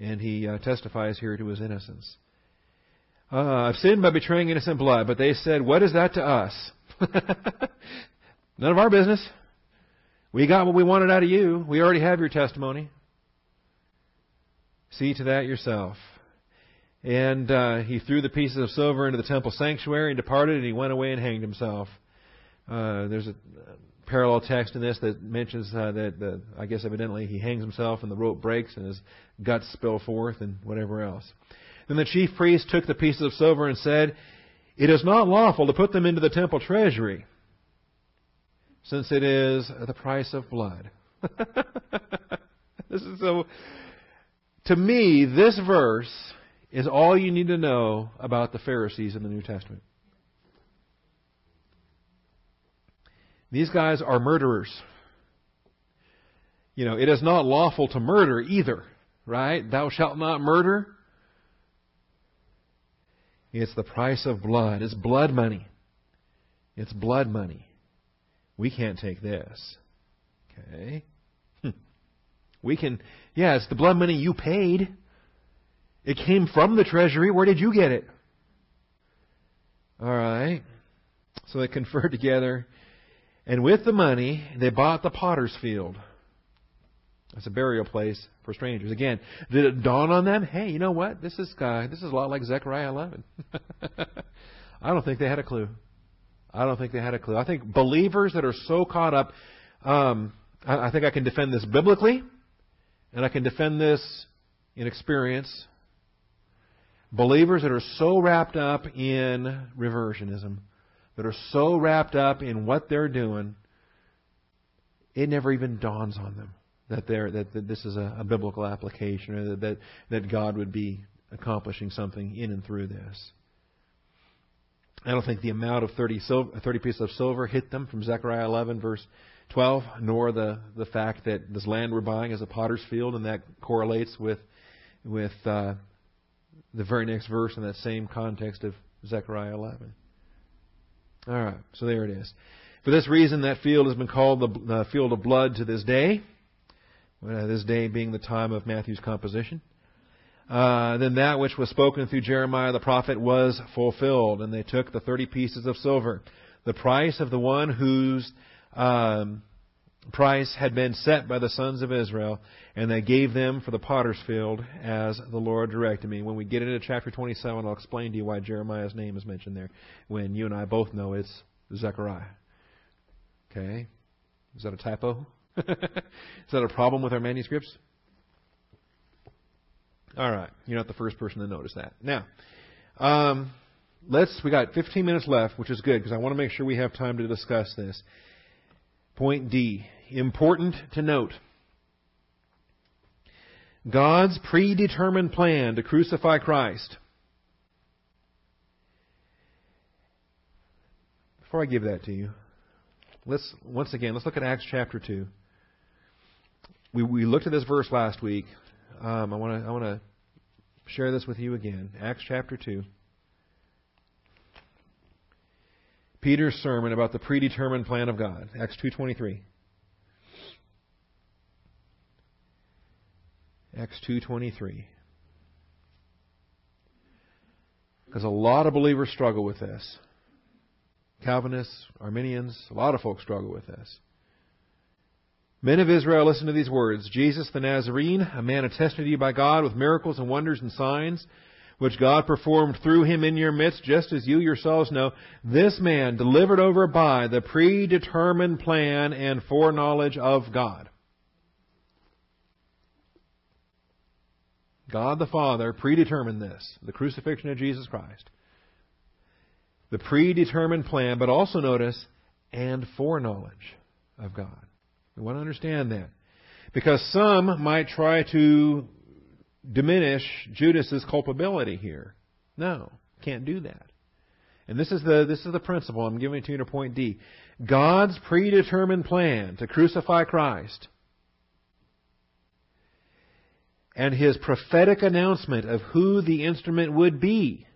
and he uh, testifies here to his innocence. Uh, I've sinned by betraying innocent blood, but they said, "What is that to us? None of our business." We got what we wanted out of you. We already have your testimony. See to that yourself. And uh, he threw the pieces of silver into the temple sanctuary and departed, and he went away and hanged himself. Uh, there's a parallel text in this that mentions uh, that, that I guess evidently he hangs himself and the rope breaks and his guts spill forth and whatever else. Then the chief priest took the pieces of silver and said, It is not lawful to put them into the temple treasury since it is the price of blood. this is so. To me, this verse is all you need to know about the Pharisees in the New Testament. These guys are murderers. You know, it is not lawful to murder either, right? Thou shalt not murder. It's the price of blood. It's blood money. It's blood money. We can't take this. Okay? Hmm. We can, yeah, it's the blood money you paid. It came from the treasury. Where did you get it? All right. So they conferred together. And with the money, they bought the potter's field. That's a burial place for strangers. Again, did it dawn on them? Hey, you know what? This is uh, this is a lot like Zechariah 11. I don't think they had a clue. I don't think they had a clue. I think believers that are so caught up, um, I, I think I can defend this biblically, and I can defend this in experience. Believers that are so wrapped up in reversionism, that are so wrapped up in what they're doing, it never even dawns on them that, that, that this is a, a biblical application, or that, that, that God would be accomplishing something in and through this. I don't think the amount of 30, silver, 30 pieces of silver hit them from Zechariah 11, verse 12, nor the, the fact that this land we're buying is a potter's field, and that correlates with, with uh, the very next verse in that same context of Zechariah 11. All right, so there it is. For this reason, that field has been called the uh, field of blood to this day. Uh, this day being the time of Matthew's composition. Uh, then that which was spoken through Jeremiah the prophet was fulfilled, and they took the thirty pieces of silver, the price of the one whose um, price had been set by the sons of Israel, and they gave them for the potter's field as the Lord directed me. When we get into chapter 27, I'll explain to you why Jeremiah's name is mentioned there, when you and I both know it's Zechariah. Okay? Is that a typo? Is that a problem with our manuscripts? All right, you're not the first person to notice that. Now, um, let's. We got 15 minutes left, which is good because I want to make sure we have time to discuss this. Point D. Important to note. God's predetermined plan to crucify Christ. Before I give that to you, let's once again let's look at Acts chapter two we, we looked at this verse last week. Um, I want to I want to share this with you again. Acts chapter two. Peter's sermon about the predetermined plan of God. Acts two twenty three. Acts two twenty three. Because a lot of believers struggle with this. Calvinists, Arminians, a lot of folks struggle with this. Men of Israel, listen to these words. Jesus the Nazarene, a man attested to you by God with miracles and wonders and signs, which God performed through him in your midst, just as you yourselves know, this man delivered over by the predetermined plan and foreknowledge of God. God the Father predetermined this, the crucifixion of Jesus Christ. The predetermined plan, but also notice, and foreknowledge of God. We want to understand that. Because some might try to diminish Judas's culpability here. No, can't do that. And this is the this is the principle I'm giving to you to point D. God's predetermined plan to crucify Christ and his prophetic announcement of who the instrument would be.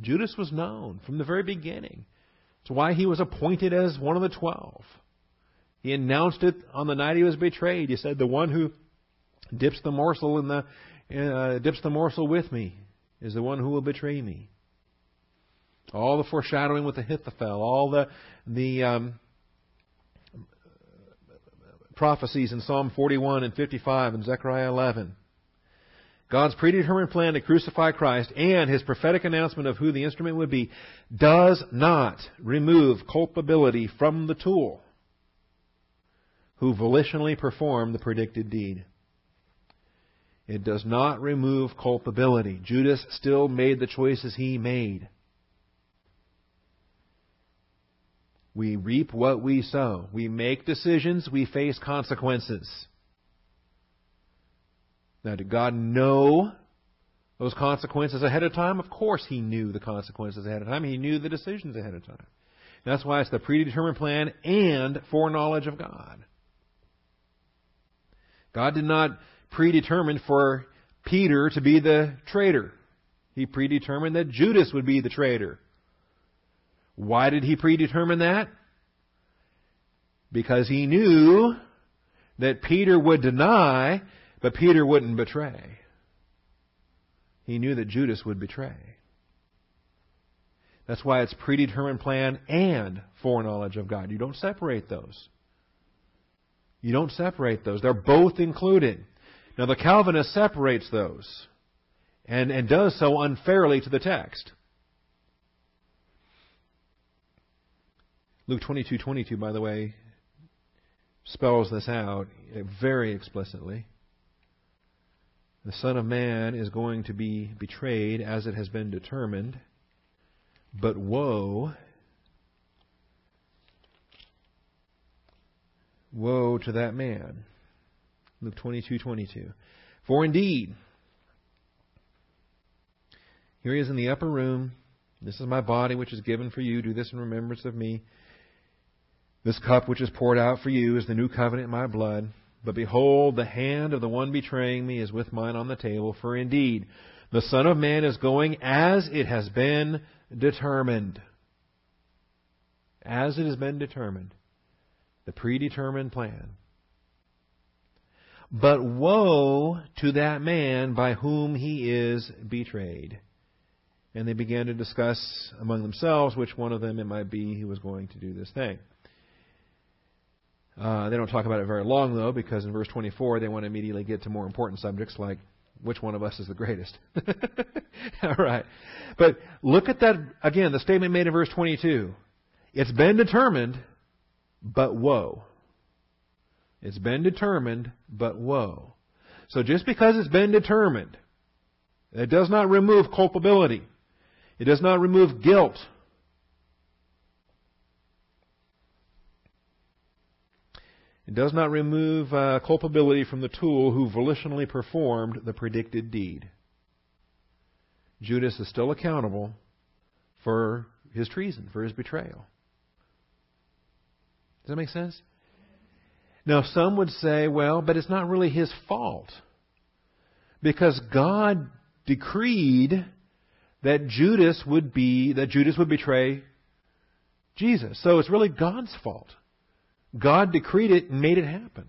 Judas was known from the very beginning. It's why he was appointed as one of the twelve. He announced it on the night he was betrayed. He said, "The one who dips the morsel in the uh, dips the morsel with me is the one who will betray me." All the foreshadowing with Ahithophel, all the the um, prophecies in Psalm 41 and 55 and Zechariah 11. God's predetermined plan to crucify Christ and his prophetic announcement of who the instrument would be does not remove culpability from the tool who volitionally performed the predicted deed. It does not remove culpability. Judas still made the choices he made. We reap what we sow. We make decisions, we face consequences. Now, did God know those consequences ahead of time? Of course he knew the consequences ahead of time. He knew the decisions ahead of time. That's why it's the predetermined plan and foreknowledge of God. God did not predetermine for Peter to be the traitor. He predetermined that Judas would be the traitor. Why did he predetermine that? Because he knew that Peter would deny, but Peter wouldn't betray. He knew that Judas would betray. That's why it's predetermined plan and foreknowledge of God. You don't separate those. You don't separate those. They're both included. Now the Calvinist separates those and, and does so unfairly to the text. Luke 22:22 by the way spells this out very explicitly. The Son of Man is going to be betrayed as it has been determined, but woe woe to that man. Luke 22:22. For indeed here he is in the upper room. This is my body which is given for you. Do this in remembrance of me. This cup which is poured out for you is the new covenant in my blood. But behold, the hand of the one betraying me is with mine on the table. For indeed, the Son of Man is going as it has been determined. As it has been determined. The predetermined plan. But woe to that man by whom he is betrayed. And they began to discuss among themselves which one of them it might be who was going to do this thing. Uh, they don't talk about it very long, though, because in verse 24 they want to immediately get to more important subjects like which one of us is the greatest. All right. But look at that, again, the statement made in verse 22. It's been determined, but woe. It's been determined, but woe. So just because it's been determined, it does not remove culpability. It does not remove guilt. It does not remove uh, culpability from the tool who volitionally performed the predicted deed. Judas is still accountable for his treason, for his betrayal. Does that make sense? Now, some would say, well, but it's not really his fault. Because God decreed that Judas would be, that Judas would betray Jesus. So it's really God's fault. God decreed it and made it happen.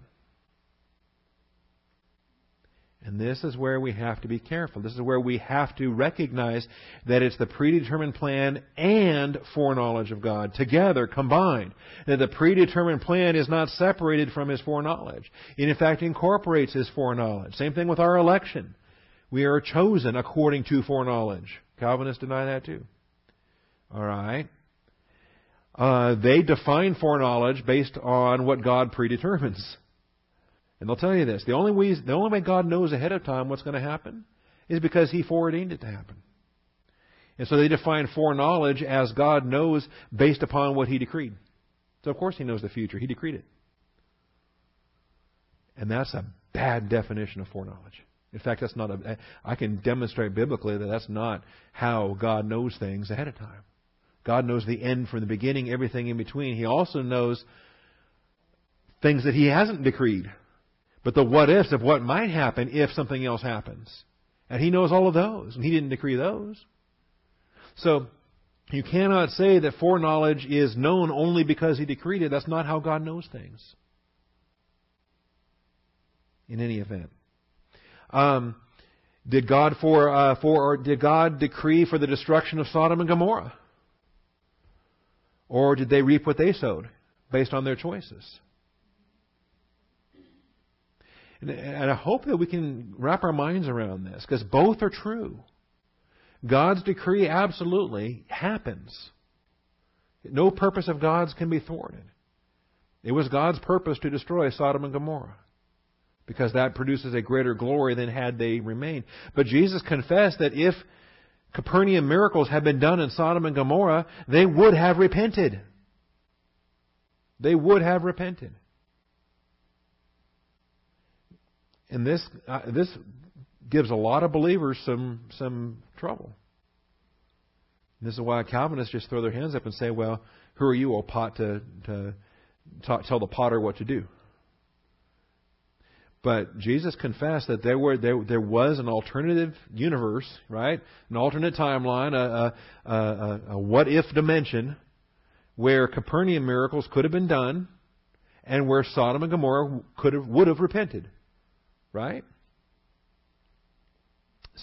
And this is where we have to be careful. This is where we have to recognize that it's the predetermined plan and foreknowledge of God together, combined. That the predetermined plan is not separated from His foreknowledge. It in fact incorporates His foreknowledge. Same thing with our election. We are chosen according to foreknowledge. Calvinists deny that too. Alright. Uh, they define foreknowledge based on what God predetermines. And they'll tell you this: the only way, the only way God knows ahead of time what's going to happen is because He foreordained it to happen. And so they define foreknowledge as God knows based upon what He decreed. So of course He knows the future; He decreed it. And that's a bad definition of foreknowledge. In fact, that's not a. I can demonstrate biblically that that's not how God knows things ahead of time. God knows the end from the beginning, everything in between. He also knows things that He hasn't decreed. But the what ifs of what might happen if something else happens. And He knows all of those, and He didn't decree those. So, you cannot say that foreknowledge is known only because He decreed it. That's not how God knows things. In any event. Um, did God for, uh, for, or did God decree for the destruction of Sodom and Gomorrah? Or did they reap what they sowed based on their choices? And, and I hope that we can wrap our minds around this because both are true. God's decree absolutely happens. No purpose of God's can be thwarted. It was God's purpose to destroy Sodom and Gomorrah because that produces a greater glory than had they remained. But Jesus confessed that if Capernaum miracles had been done in Sodom and Gomorrah, they would have repented. They would have repented. And this, uh, this gives a lot of believers some some trouble. And this is why Calvinists just throw their hands up and say, "Well, who are you, old pot, to to talk, tell the potter what to do?" But Jesus confessed that there were there there was an alternative universe, right? An alternate timeline, a a, a, a what if dimension, where Capernaum miracles could have been done, and where Sodom and Gomorrah could have would have repented, right?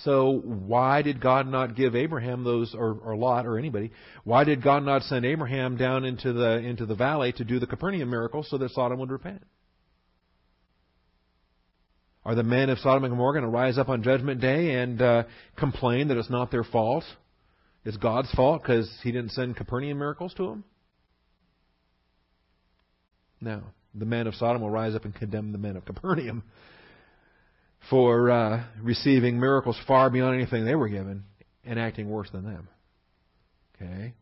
So why did God not give Abraham those, or, or Lot, or anybody? Why did God not send Abraham down into the into the valley to do the Capernaum miracle so that Sodom would repent? Are the men of Sodom and Gomorrah going to rise up on Judgment Day and uh, complain that it's not their fault? It's God's fault because He didn't send Capernaum miracles to them? No. The men of Sodom will rise up and condemn the men of Capernaum for uh, receiving miracles far beyond anything they were given and acting worse than them. Okay?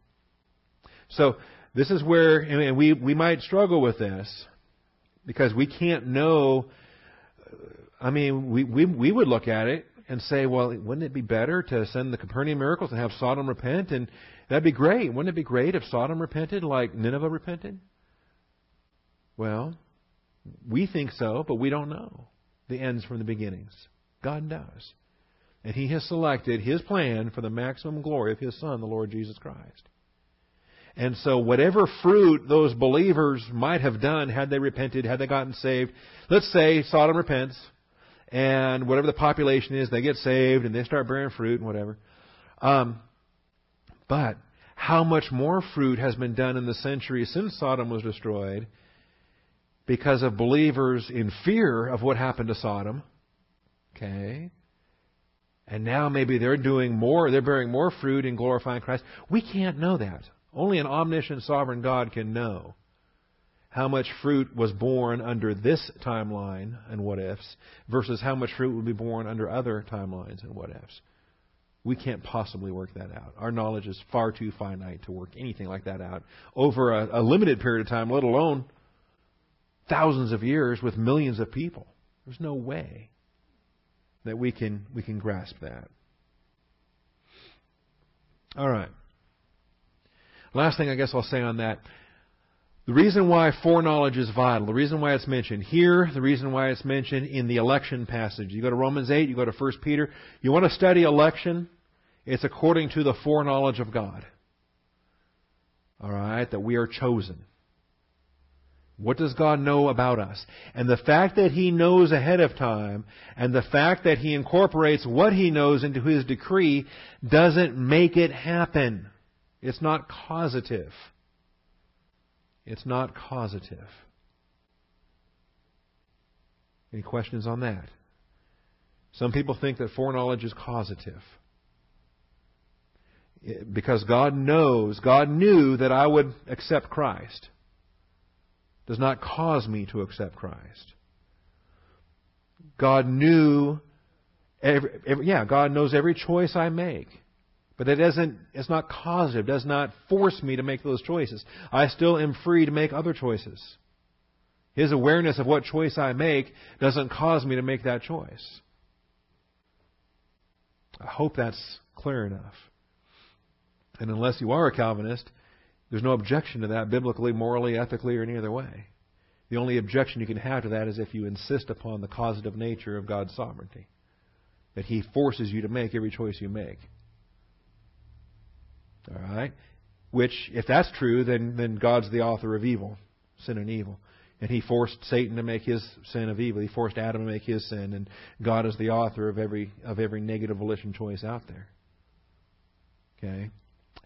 So, this is where, and we, we might struggle with this because we can't know. I mean, we, we, we would look at it and say, well, wouldn't it be better to send the Capernaum miracles and have Sodom repent? And that'd be great. Wouldn't it be great if Sodom repented like Nineveh repented? Well, we think so, but we don't know the ends from the beginnings. God does. And He has selected His plan for the maximum glory of His Son, the Lord Jesus Christ. And so, whatever fruit those believers might have done had they repented, had they gotten saved, let's say Sodom repents, and whatever the population is, they get saved and they start bearing fruit and whatever. Um, but how much more fruit has been done in the centuries since Sodom was destroyed because of believers in fear of what happened to Sodom. Okay. And now maybe they're doing more, they're bearing more fruit in glorifying Christ. We can't know that. Only an omniscient sovereign God can know how much fruit was born under this timeline and what ifs versus how much fruit would be born under other timelines and what ifs. We can't possibly work that out. Our knowledge is far too finite to work anything like that out over a, a limited period of time, let alone thousands of years with millions of people. There's no way that we can we can grasp that. All right. Last thing I guess I'll say on that. The reason why foreknowledge is vital, the reason why it's mentioned here, the reason why it's mentioned in the election passage. You go to Romans 8, you go to 1 Peter. You want to study election? It's according to the foreknowledge of God. All right, that we are chosen. What does God know about us? And the fact that He knows ahead of time, and the fact that He incorporates what He knows into His decree, doesn't make it happen. It's not causative. It's not causative. Any questions on that? Some people think that foreknowledge is causative. Because God knows, God knew that I would accept Christ does not cause me to accept Christ. God knew every, every, yeah, God knows every choice I make. But that doesn't, it's not causative, it does not force me to make those choices. I still am free to make other choices. His awareness of what choice I make doesn't cause me to make that choice. I hope that's clear enough. And unless you are a Calvinist, there's no objection to that biblically, morally, ethically, or any other way. The only objection you can have to that is if you insist upon the causative nature of God's sovereignty. That He forces you to make every choice you make. All right? Which, if that's true, then, then God's the author of evil, sin and evil. And He forced Satan to make his sin of evil. He forced Adam to make his sin. And God is the author of every, of every negative volition choice out there. Okay?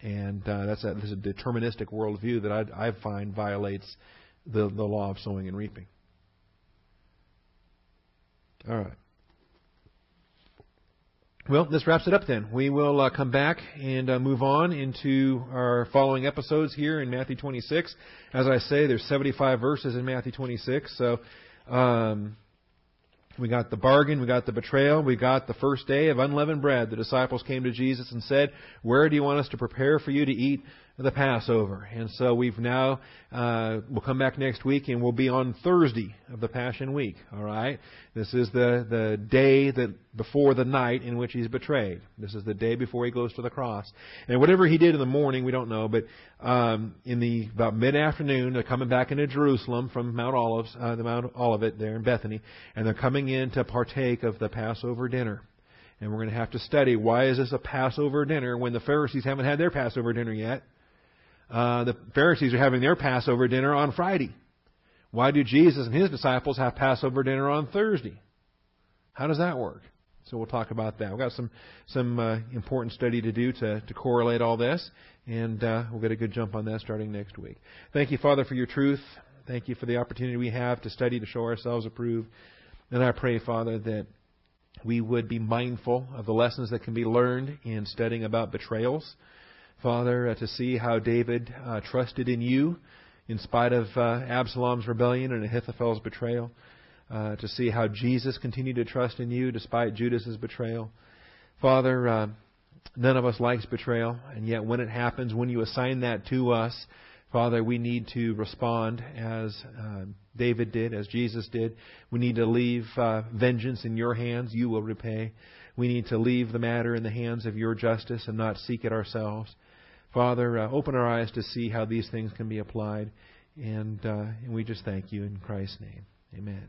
And uh, that's a, a deterministic worldview that I, I find violates the, the law of sowing and reaping. All right. Well, this wraps it up then. We will uh, come back and uh, move on into our following episodes here in Matthew 26. As I say, there's 75 verses in Matthew 26, so um, we got the bargain, we got the betrayal, we got the first day of unleavened bread. The disciples came to Jesus and said, Where do you want us to prepare for you to eat the Passover. And so we've now, uh, we'll come back next week and we'll be on Thursday of the Passion Week. Alright? This is the, the day that, before the night in which he's betrayed. This is the day before he goes to the cross. And whatever he did in the morning, we don't know, but, um, in the, about mid-afternoon, they're coming back into Jerusalem from Mount Olives, uh, the Mount Olivet there in Bethany, and they're coming in to partake of the Passover dinner. And we're going to have to study why is this a Passover dinner when the Pharisees haven't had their Passover dinner yet? Uh, the Pharisees are having their Passover dinner on Friday. Why do Jesus and his disciples have Passover dinner on Thursday? How does that work? So we'll talk about that. We've got some some uh, important study to do to, to correlate all this, and uh, we'll get a good jump on that starting next week. Thank you, Father, for your truth. Thank you for the opportunity we have to study to show ourselves approved. And I pray, Father, that we would be mindful of the lessons that can be learned in studying about betrayals. Father, uh, to see how David uh, trusted in you in spite of uh, Absalom's rebellion and Ahithophel's betrayal. Uh, to see how Jesus continued to trust in you despite Judas's betrayal. Father, uh, none of us likes betrayal, and yet when it happens, when you assign that to us, Father, we need to respond as uh, David did, as Jesus did. We need to leave uh, vengeance in your hands. You will repay. We need to leave the matter in the hands of your justice and not seek it ourselves. Father, uh, open our eyes to see how these things can be applied. And, uh, and we just thank you in Christ's name. Amen.